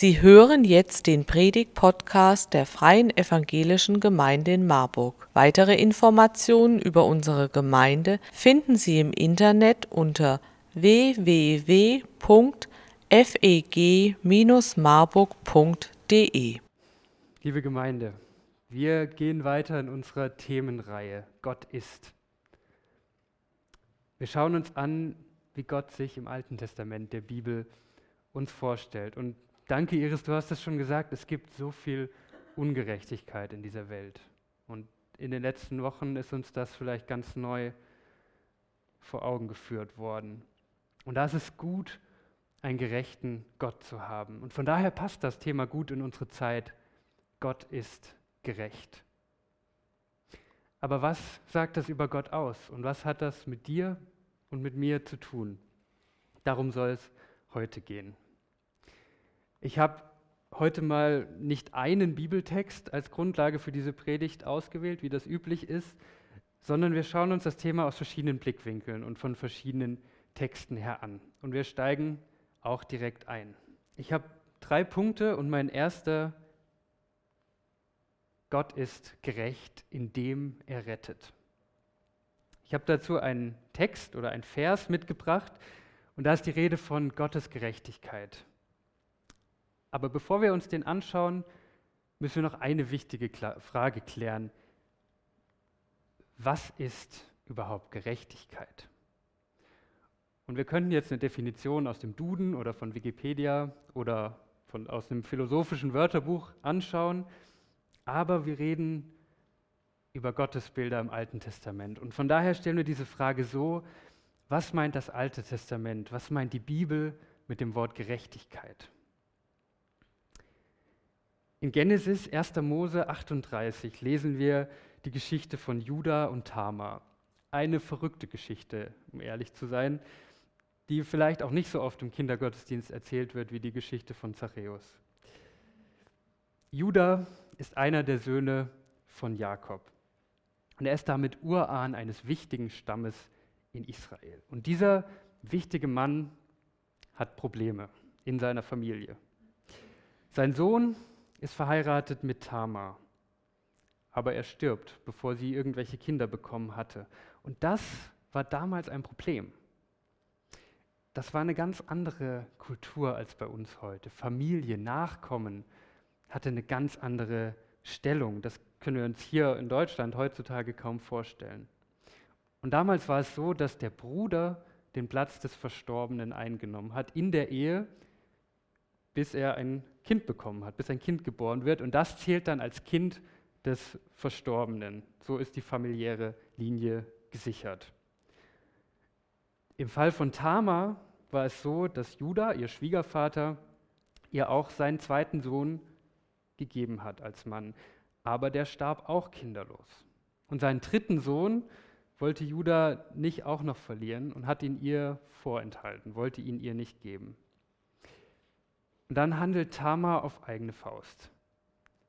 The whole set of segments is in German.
Sie hören jetzt den Predig-Podcast der Freien Evangelischen Gemeinde in Marburg. Weitere Informationen über unsere Gemeinde finden Sie im Internet unter www.feg-marburg.de. Liebe Gemeinde, wir gehen weiter in unserer Themenreihe Gott ist. Wir schauen uns an, wie Gott sich im Alten Testament der Bibel uns vorstellt. Und danke, Iris, du hast es schon gesagt, es gibt so viel Ungerechtigkeit in dieser Welt. Und in den letzten Wochen ist uns das vielleicht ganz neu vor Augen geführt worden. Und da ist es gut, einen gerechten Gott zu haben. Und von daher passt das Thema gut in unsere Zeit. Gott ist gerecht. Aber was sagt das über Gott aus und was hat das mit dir und mit mir zu tun? Darum soll es heute gehen. Ich habe heute mal nicht einen Bibeltext als Grundlage für diese Predigt ausgewählt, wie das üblich ist, sondern wir schauen uns das Thema aus verschiedenen Blickwinkeln und von verschiedenen Texten her an. Und wir steigen auch direkt ein. Ich habe drei Punkte und mein erster Gott ist gerecht, indem er rettet. Ich habe dazu einen Text oder einen Vers mitgebracht und da ist die Rede von Gottes Gerechtigkeit. Aber bevor wir uns den anschauen, müssen wir noch eine wichtige Frage klären. Was ist überhaupt Gerechtigkeit? Und wir könnten jetzt eine Definition aus dem Duden oder von Wikipedia oder von, aus einem philosophischen Wörterbuch anschauen. Aber wir reden über Gottesbilder im Alten Testament. Und von daher stellen wir diese Frage so, was meint das Alte Testament? Was meint die Bibel mit dem Wort Gerechtigkeit? In Genesis 1. Mose 38 lesen wir die Geschichte von Judah und Tamar. Eine verrückte Geschichte, um ehrlich zu sein, die vielleicht auch nicht so oft im Kindergottesdienst erzählt wird wie die Geschichte von Zachäus. Judah ist einer der Söhne von Jakob. Und er ist damit Urahn eines wichtigen Stammes in Israel. Und dieser wichtige Mann hat Probleme in seiner Familie. Sein Sohn ist verheiratet mit Tamar, aber er stirbt, bevor sie irgendwelche Kinder bekommen hatte. Und das war damals ein Problem. Das war eine ganz andere Kultur als bei uns heute. Familie, Nachkommen, hatte eine ganz andere Stellung. Das können wir uns hier in Deutschland heutzutage kaum vorstellen. Und damals war es so, dass der Bruder den Platz des Verstorbenen eingenommen hat in der Ehe, bis er ein Kind bekommen hat, bis ein Kind geboren wird. Und das zählt dann als Kind des Verstorbenen. So ist die familiäre Linie gesichert. Im Fall von Tamar war es so, dass Judah, ihr Schwiegervater, ihr auch seinen zweiten Sohn gegeben hat als Mann. Aber der starb auch kinderlos. Und seinen dritten Sohn wollte Judah nicht auch noch verlieren und hat ihn ihr vorenthalten, wollte ihn ihr nicht geben. Und dann handelt Tamar auf eigene Faust.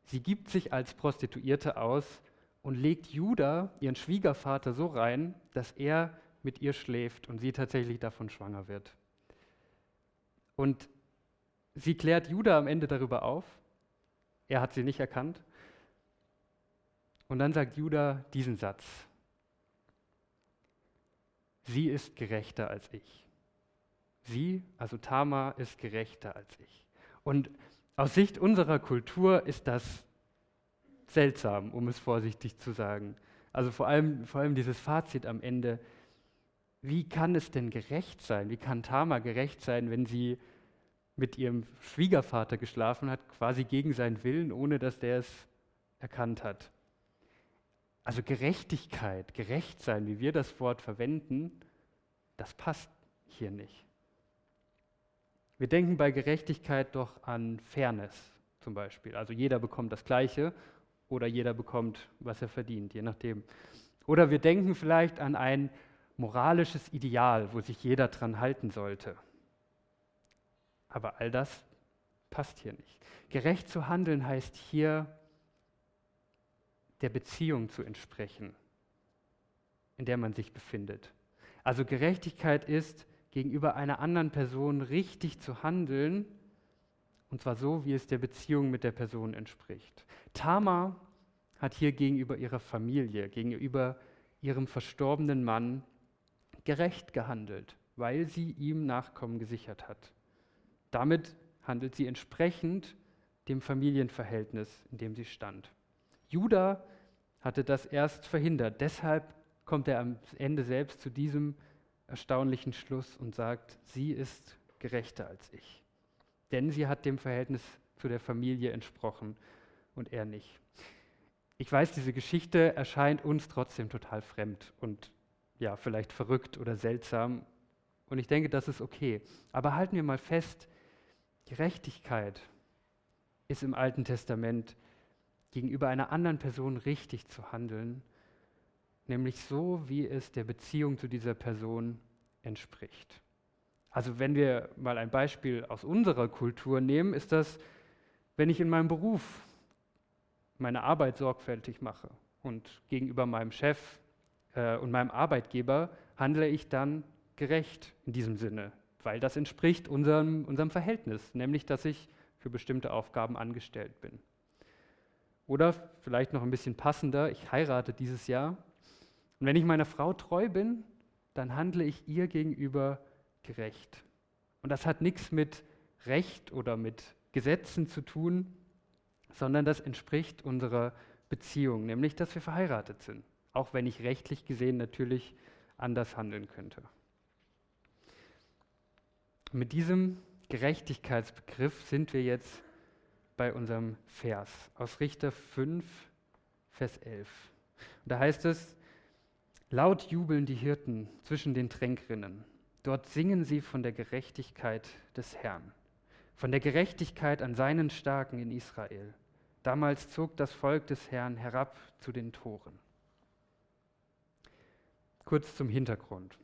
Sie gibt sich als Prostituierte aus und legt Judah, ihren Schwiegervater, so rein, dass er mit ihr schläft und sie tatsächlich davon schwanger wird. Und sie klärt Judah am Ende darüber auf er hat sie nicht erkannt. Und dann sagt Judah diesen Satz. Sie ist gerechter als ich. Sie, also Tama, ist gerechter als ich. Und aus Sicht unserer Kultur ist das seltsam, um es vorsichtig zu sagen. Also vor allem, vor allem dieses Fazit am Ende. Wie kann es denn gerecht sein? Wie kann Tama gerecht sein, wenn sie mit ihrem Schwiegervater geschlafen hat, quasi gegen seinen Willen, ohne dass der es erkannt hat. Also Gerechtigkeit, gerecht sein, wie wir das Wort verwenden, das passt hier nicht. Wir denken bei Gerechtigkeit doch an Fairness zum Beispiel. Also jeder bekommt das Gleiche oder jeder bekommt, was er verdient, je nachdem. Oder wir denken vielleicht an ein moralisches Ideal, wo sich jeder dran halten sollte. Aber all das passt hier nicht. Gerecht zu handeln heißt hier, der Beziehung zu entsprechen, in der man sich befindet. Also Gerechtigkeit ist, gegenüber einer anderen Person richtig zu handeln, Und zwar so, wie es der Beziehung mit der Person entspricht. Tamar hat hier gegenüber ihrer Familie, gegenüber ihrem verstorbenen Mann gerecht gehandelt, weil sie ihm Nachkommen gesichert hat. Damit handelt sie entsprechend dem Familienverhältnis, in dem sie stand. Judah hatte das erst verhindert. Deshalb kommt er am Ende selbst zu diesem erstaunlichen Schluss und sagt, sie ist gerechter als ich. Denn sie hat dem Verhältnis zu der Familie entsprochen und er nicht. Ich weiß, diese Geschichte erscheint uns trotzdem total fremd und ja, vielleicht verrückt oder seltsam. Und ich denke, das ist okay. Aber halten wir mal fest, Gerechtigkeit ist im Alten Testament gegenüber einer anderen Person richtig zu handeln, nämlich so, wie es der Beziehung zu dieser Person entspricht. Also wenn wir mal ein Beispiel aus unserer Kultur nehmen, ist das, wenn ich in meinem Beruf meine Arbeit sorgfältig mache und gegenüber meinem Chef äh, und meinem Arbeitgeber handle ich dann gerecht in diesem Sinne, weil das entspricht unserem, unserem Verhältnis, nämlich dass ich für bestimmte Aufgaben angestellt bin. Oder vielleicht noch ein bisschen passender, ich heirate dieses Jahr. Und wenn ich meiner Frau treu bin, dann handle ich ihr gegenüber gerecht. Und das hat nichts mit Recht oder mit Gesetzen zu tun, sondern das entspricht unserer Beziehung, nämlich dass wir verheiratet sind, auch wenn ich rechtlich gesehen natürlich anders handeln könnte. Mit diesem Gerechtigkeitsbegriff sind wir jetzt bei unserem Vers aus Richter 5, Vers 11. Und da heißt es, laut jubeln die Hirten zwischen den Tränkrinnen. Dort singen sie von der Gerechtigkeit des Herrn, von der Gerechtigkeit an seinen Starken in Israel. Damals zog das Volk des Herrn herab zu den Toren. Kurz zum Hintergrund.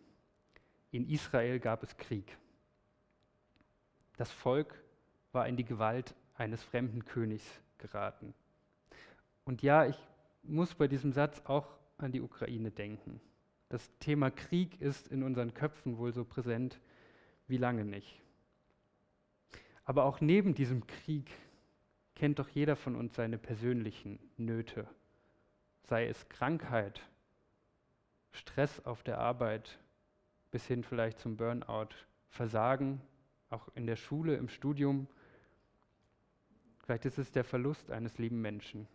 In Israel gab es Krieg. Das Volk war in die Gewalt eines fremden Königs geraten. Und ja, ich muss bei diesem Satz auch an die Ukraine denken. Das Thema Krieg ist in unseren Köpfen wohl so präsent wie lange nicht. Aber auch neben diesem Krieg kennt doch jeder von uns seine persönlichen Nöte, sei es Krankheit, Stress auf der Arbeit bis hin vielleicht zum Burnout, Versagen, auch in der Schule, im Studium Vielleicht ist es der Verlust eines lieben Menschen.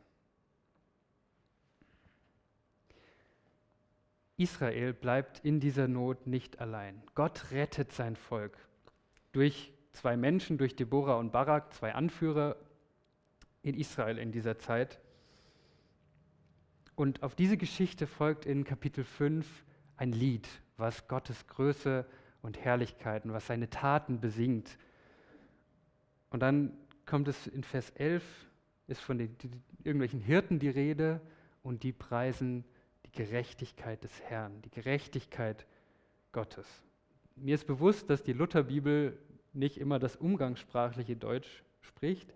Israel bleibt in dieser Not nicht allein. Gott rettet sein Volk durch zwei Menschen, durch Deborah und Barak, zwei Anführer in Israel in dieser Zeit. Und auf diese Geschichte folgt in Kapitel 5 ein Lied, was Gottes Größe und Herrlichkeiten, was seine Taten besingt. Und dann kommt es in Vers 11, ist von den, die, irgendwelchen Hirten die Rede und die preisen die Gerechtigkeit des Herrn, die Gerechtigkeit Gottes. Mir ist bewusst, dass die Lutherbibel nicht immer das umgangssprachliche Deutsch spricht,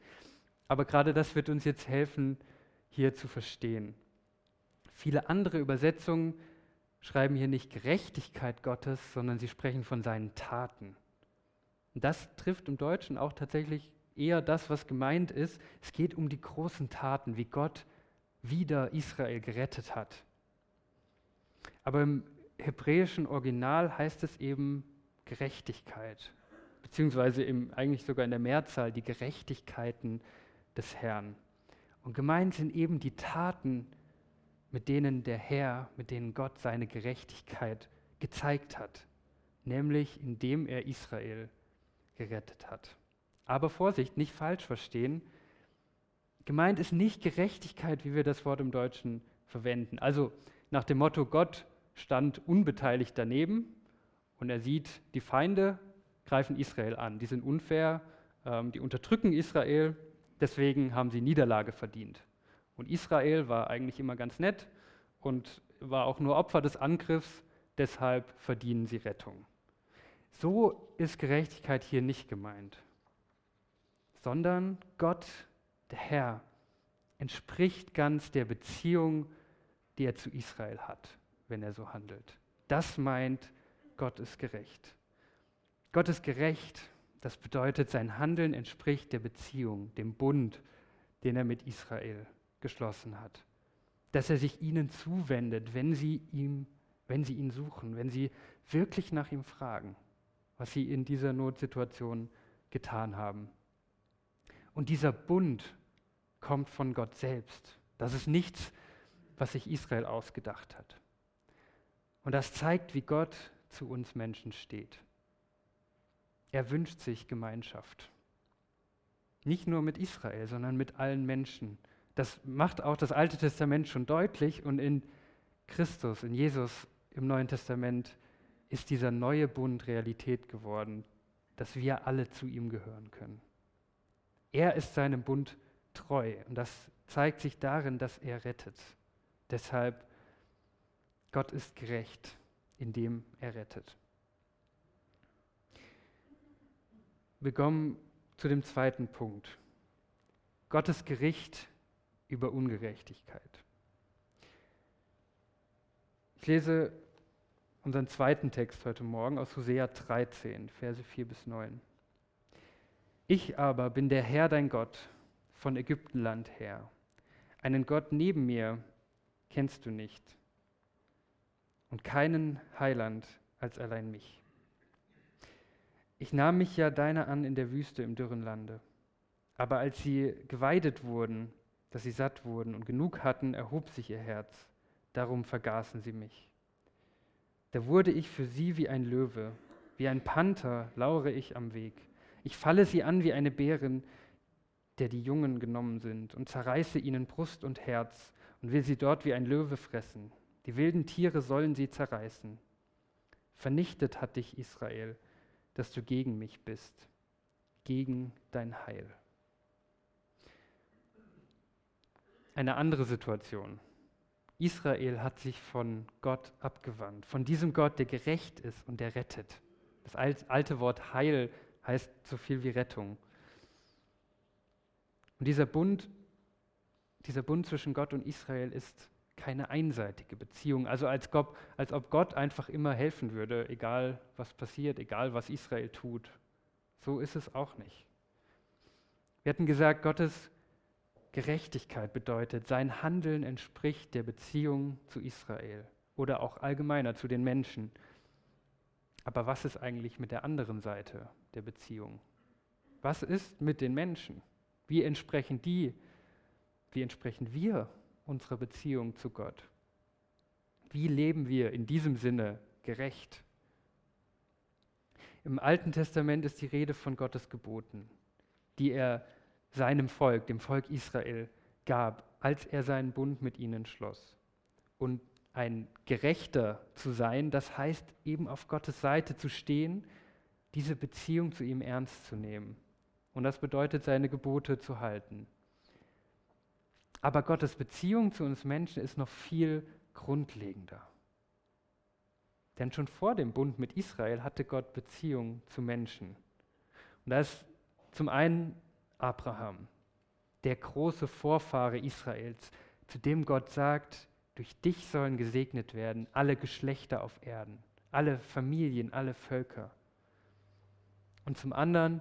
aber gerade das wird uns jetzt helfen, hier zu verstehen. Viele andere Übersetzungen schreiben hier nicht Gerechtigkeit Gottes, sondern sie sprechen von seinen Taten. Und das trifft im Deutschen auch tatsächlich eher das, was gemeint ist. Es geht um die großen Taten, wie Gott wieder Israel gerettet hat. Aber im hebräischen Original heißt es eben Gerechtigkeit, beziehungsweise im, eigentlich sogar in der Mehrzahl die Gerechtigkeiten des Herrn. Und gemeint sind eben die Taten, mit denen der Herr, mit denen Gott seine Gerechtigkeit gezeigt hat, nämlich indem er Israel gerettet hat. Aber Vorsicht, nicht falsch verstehen. Gemeint ist nicht Gerechtigkeit, wie wir das Wort im Deutschen verwenden. Also nach dem Motto, Gott stand unbeteiligt daneben und er sieht, die Feinde greifen Israel an. Die sind unfair, ähm, die unterdrücken Israel, deswegen haben sie Niederlage verdient. Und Israel war eigentlich immer ganz nett und war auch nur Opfer des Angriffs, deshalb verdienen sie Rettung. So ist Gerechtigkeit hier nicht gemeint sondern Gott, der Herr, entspricht ganz der Beziehung, die er zu Israel hat, wenn er so handelt. Das meint, Gott ist gerecht. Gott ist gerecht, Das bedeutet, sein Handeln entspricht der Beziehung, dem Bund, den er mit Israel geschlossen hat. Dass er sich ihnen zuwendet, wenn sie, ihm, wenn sie ihn suchen, wenn sie wirklich nach ihm fragen, was sie in dieser Notsituation getan haben. Und dieser Bund kommt von Gott selbst. Das ist nichts, was sich Israel ausgedacht hat. Und das zeigt, wie Gott zu uns Menschen steht. Er wünscht sich Gemeinschaft. Nicht nur mit Israel, sondern mit allen Menschen. Das macht auch das Alte Testament schon deutlich und in Christus, in Jesus im Neuen Testament ist dieser neue Bund Realität geworden, dass wir alle zu ihm gehören können. Er ist seinem Bund treu und das zeigt sich darin, dass er rettet. Deshalb, Gott ist gerecht, indem er rettet. Wir kommen zu dem zweiten Punkt. Gottes Gericht über Ungerechtigkeit. Ich lese unseren zweiten Text heute Morgen aus Hosea 13, Verse 4 bis 9. Ich aber bin der Herr dein Gott von Ägyptenland her. Einen Gott neben mir kennst du nicht und keinen Heiland als allein mich. Ich nahm mich ja deiner an in der Wüste im dürren Lande. Aber als sie geweidet wurden, dass sie satt wurden und genug hatten, erhob sich ihr Herz. Darum vergaßen sie mich. Da wurde ich für sie wie ein Löwe, wie ein Panther lauere ich am Weg. Ich falle sie an wie eine Bärin, der die Jungen genommen sind, und zerreiße ihnen Brust und Herz und will sie dort wie ein Löwe fressen. Die wilden Tiere sollen sie zerreißen. Vernichtet hat dich Israel, dass du gegen mich bist, gegen dein Heil. Eine andere Situation. Israel hat sich von Gott abgewandt, von diesem Gott, der gerecht ist und der rettet. Das alte Wort Heil heißt so viel wie Rettung. Und dieser Bund, dieser Bund zwischen Gott und Israel ist keine einseitige Beziehung, also als, Gott, als ob Gott einfach immer helfen würde, egal was passiert, egal was Israel tut. So ist es auch nicht. Wir hatten gesagt, Gottes Gerechtigkeit bedeutet, sein Handeln entspricht der Beziehung zu Israel oder auch allgemeiner zu den Menschen. Aber was ist eigentlich mit der anderen Seite der Beziehung? Was ist mit den Menschen? Wie entsprechen die, wie entsprechen wir unserer Beziehung zu Gott? Wie leben wir in diesem Sinne gerecht? Im Alten Testament ist die Rede von Gottes Geboten, die er seinem Volk, dem Volk Israel, gab, als er seinen Bund mit ihnen schloss. Und ein Gerechter zu sein, das heißt eben auf Gottes Seite zu stehen, diese Beziehung zu ihm ernst zu nehmen. Und das bedeutet, seine Gebote zu halten. Aber Gottes Beziehung zu uns Menschen ist noch viel grundlegender. Denn schon vor dem Bund mit Israel hatte Gott Beziehung zu Menschen. Und da ist zum einen Abraham, der große Vorfahre Israels, zu dem Gott sagt, durch dich sollen gesegnet werden alle Geschlechter auf Erden, alle Familien, alle Völker. Und zum anderen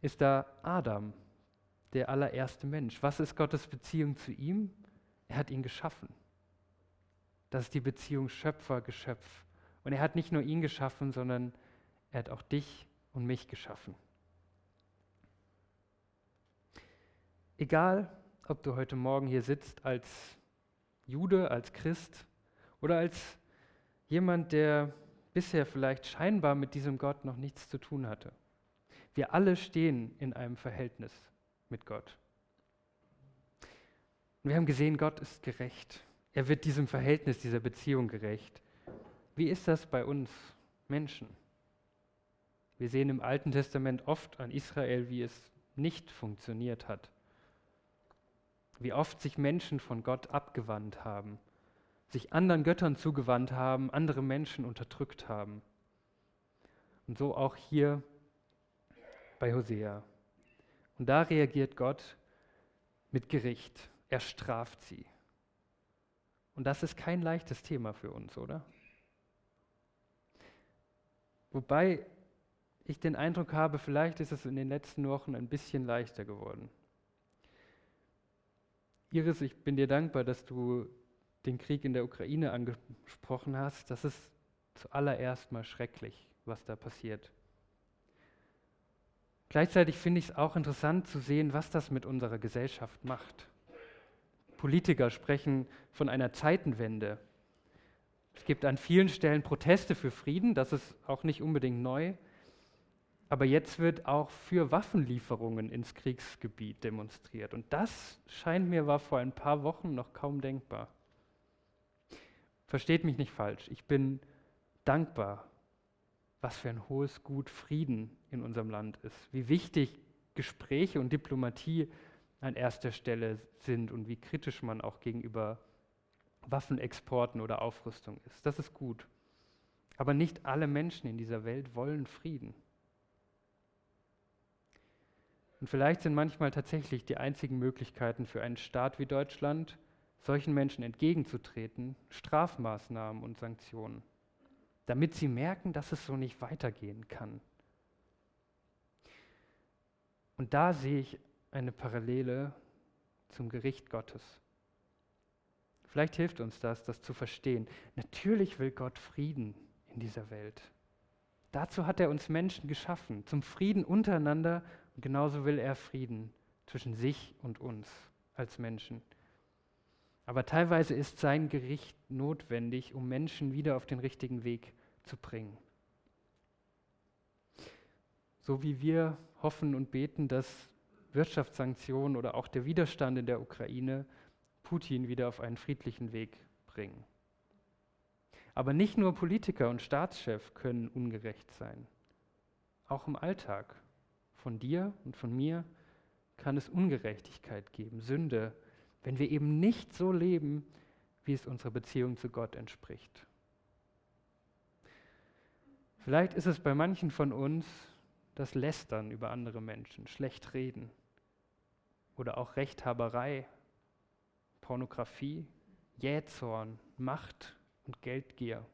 ist da Adam, der allererste Mensch. Was ist Gottes Beziehung zu ihm? Er hat ihn geschaffen. Das ist die Beziehung Schöpfer-Geschöpf. Und er hat nicht nur ihn geschaffen, sondern er hat auch dich und mich geschaffen. Egal, ob du heute Morgen hier sitzt als Jude, als Christ oder als jemand, der bisher vielleicht scheinbar mit diesem Gott noch nichts zu tun hatte. Wir alle stehen in einem Verhältnis mit Gott. Und wir haben gesehen, Gott ist gerecht. Er wird diesem Verhältnis, dieser Beziehung gerecht. Wie ist das bei uns Menschen? Wir sehen im Alten Testament oft an Israel, wie es nicht funktioniert hat wie oft sich Menschen von Gott abgewandt haben, sich anderen Göttern zugewandt haben, andere Menschen unterdrückt haben. Und so auch hier bei Hosea. Und da reagiert Gott mit Gericht. Er straft sie. Und das ist kein leichtes Thema für uns, oder? Wobei ich den Eindruck habe, vielleicht ist es in den letzten Wochen ein bisschen leichter geworden. Iris, ich bin dir dankbar, dass du den Krieg in der Ukraine angesprochen hast. Das ist zuallererst mal schrecklich, was da passiert. Gleichzeitig finde ich es auch interessant zu sehen, was das mit unserer Gesellschaft macht. Politiker sprechen von einer Zeitenwende. Es gibt an vielen Stellen Proteste für Frieden, das ist auch nicht unbedingt neu. Aber jetzt wird auch für Waffenlieferungen ins Kriegsgebiet demonstriert. Und das scheint mir war vor ein paar Wochen noch kaum denkbar. Versteht mich nicht falsch, ich bin dankbar, was für ein hohes Gut Frieden in unserem Land ist, wie wichtig Gespräche und Diplomatie an erster Stelle sind und wie kritisch man auch gegenüber Waffenexporten oder Aufrüstung ist. Das ist gut. Aber nicht alle Menschen in dieser Welt wollen Frieden. Und vielleicht sind manchmal tatsächlich die einzigen Möglichkeiten für einen Staat wie Deutschland, solchen Menschen entgegenzutreten, Strafmaßnahmen und Sanktionen, damit sie merken, dass es so nicht weitergehen kann. Und da sehe ich eine Parallele zum Gericht Gottes. Vielleicht hilft uns das, das zu verstehen. Natürlich will Gott Frieden in dieser Welt. Dazu hat er uns Menschen geschaffen, zum Frieden untereinander und genauso will er Frieden zwischen sich und uns als Menschen. Aber teilweise ist sein Gericht notwendig, um Menschen wieder auf den richtigen Weg zu bringen. So wie wir hoffen und beten, dass Wirtschaftssanktionen oder auch der Widerstand in der Ukraine Putin wieder auf einen friedlichen Weg bringen. Aber nicht nur Politiker und Staatschef können ungerecht sein. Auch im Alltag von dir und von mir kann es Ungerechtigkeit geben, Sünde, wenn wir eben nicht so leben, wie es unserer Beziehung zu Gott entspricht. Vielleicht ist es bei manchen von uns das Lästern über andere Menschen, schlecht reden oder auch Rechthaberei, Pornografie, Jähzorn, Macht und Geldgier.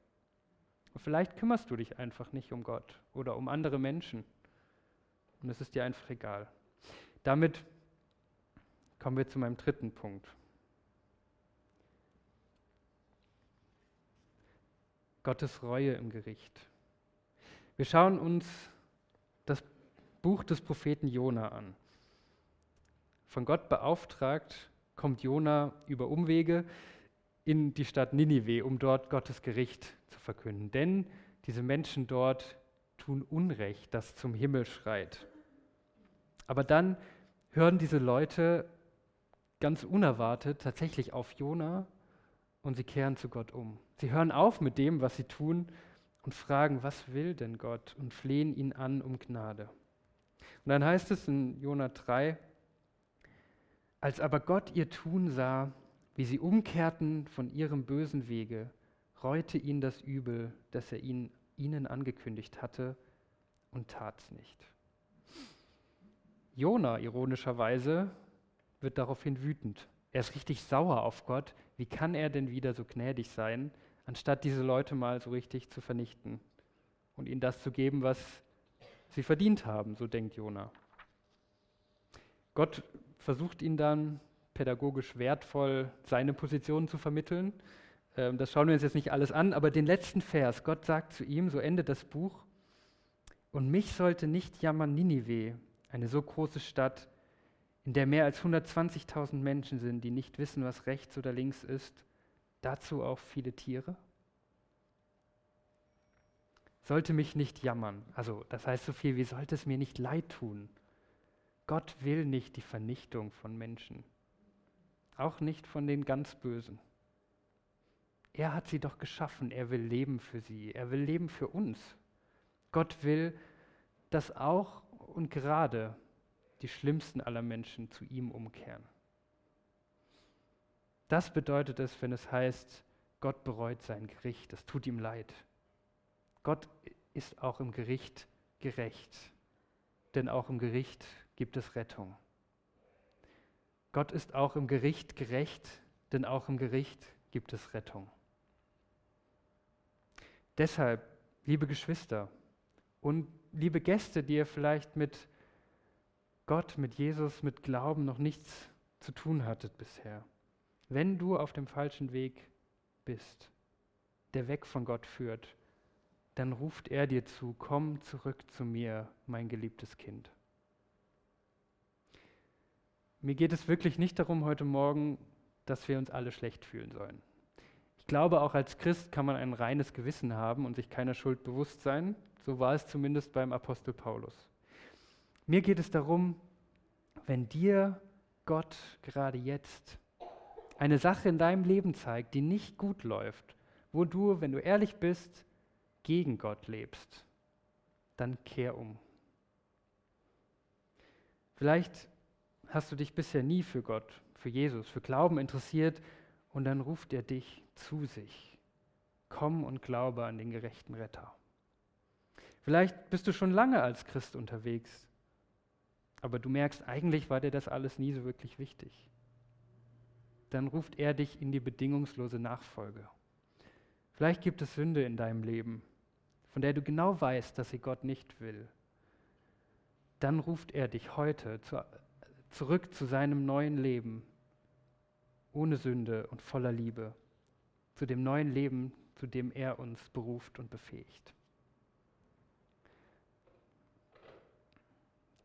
Und vielleicht kümmerst du dich einfach nicht um Gott oder um andere Menschen und es ist dir einfach egal. Damit kommen wir zu meinem dritten Punkt. Gottes Reue im Gericht. Wir schauen uns das Buch des Propheten Jona an. Von Gott beauftragt kommt Jona über Umwege in die Stadt Ninive, um dort Gottes Gericht zu verkünden. Denn diese Menschen dort tun Unrecht, das zum Himmel schreit. Aber dann hören diese Leute ganz unerwartet tatsächlich auf Jona und sie kehren zu Gott um. Sie hören auf mit dem, was sie tun und fragen, was will denn Gott und flehen ihn an um Gnade. Und dann heißt es in Jona 3, als aber Gott ihr Tun sah, wie sie umkehrten von ihrem bösen Wege, reute ihn das Übel, das er ihnen, ihnen angekündigt hatte, und tat's nicht. Jona, ironischerweise, wird daraufhin wütend. Er ist richtig sauer auf Gott. Wie kann er denn wieder so gnädig sein, anstatt diese Leute mal so richtig zu vernichten und ihnen das zu geben, was sie verdient haben, so denkt Jona. Gott versucht ihn dann pädagogisch wertvoll seine Position zu vermitteln. Ähm, das schauen wir uns jetzt nicht alles an, aber den letzten Vers, Gott sagt zu ihm, so endet das Buch, und mich sollte nicht jammern Ninive, eine so große Stadt, in der mehr als 120.000 Menschen sind, die nicht wissen, was rechts oder links ist, dazu auch viele Tiere? Sollte mich nicht jammern, also das heißt so viel wie sollte es mir nicht leid tun. Gott will nicht die Vernichtung von Menschen, auch nicht von den ganz Bösen. Er hat sie doch geschaffen, er will Leben für sie, er will Leben für uns. Gott will, dass auch und gerade die schlimmsten aller Menschen zu ihm umkehren. Das bedeutet es, wenn es heißt, Gott bereut sein Gericht, es tut ihm leid. Gott ist auch im Gericht gerecht, denn auch im Gericht gibt es Rettung. Gott ist auch im Gericht gerecht, denn auch im Gericht gibt es Rettung. Deshalb, liebe Geschwister und liebe Gäste, die ihr vielleicht mit Gott, mit Jesus, mit Glauben noch nichts zu tun hattet bisher. Wenn du auf dem falschen Weg bist, der weg von Gott führt, dann ruft er dir zu, komm zurück zu mir, mein geliebtes Kind. Mir geht es wirklich nicht darum heute Morgen, dass wir uns alle schlecht fühlen sollen. Ich glaube, auch als Christ kann man ein reines Gewissen haben und sich keiner Schuld bewusst sein. So war es zumindest beim Apostel Paulus. Mir geht es darum, wenn dir Gott gerade jetzt eine Sache in deinem Leben zeigt, die nicht gut läuft, wo du, wenn du ehrlich bist, gegen Gott lebst, dann kehr um. Vielleicht hast du dich bisher nie für Gott, für Jesus, für Glauben interessiert und dann ruft er dich zu sich. Komm und glaube an den gerechten Retter. Vielleicht bist du schon lange als Christ unterwegs, aber du merkst, eigentlich war dir das alles nie so wirklich wichtig. Dann ruft er dich in die bedingungslose Nachfolge. Vielleicht gibt es Sünde in deinem Leben, von der du genau weißt, dass sie Gott nicht will. Dann ruft er dich heute zu, zurück zu seinem neuen Leben, ohne Sünde und voller Liebe, zu dem neuen Leben, zu dem er uns beruft und befähigt.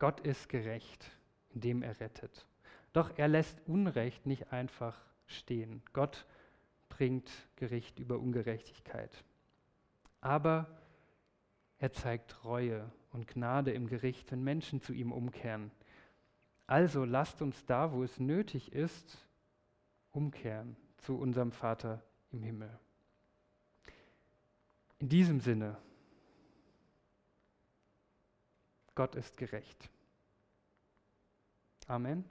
Gott ist gerecht, indem er rettet. Doch er lässt Unrecht nicht einfach stehen. Gott bringt Gericht über Ungerechtigkeit. Aber er zeigt Reue und Gnade im Gericht, wenn Menschen zu ihm umkehren. Also lasst uns da, wo es nötig ist, umkehren zu unserem Vater im Himmel. In diesem Sinne, Gott ist gerecht. Amen.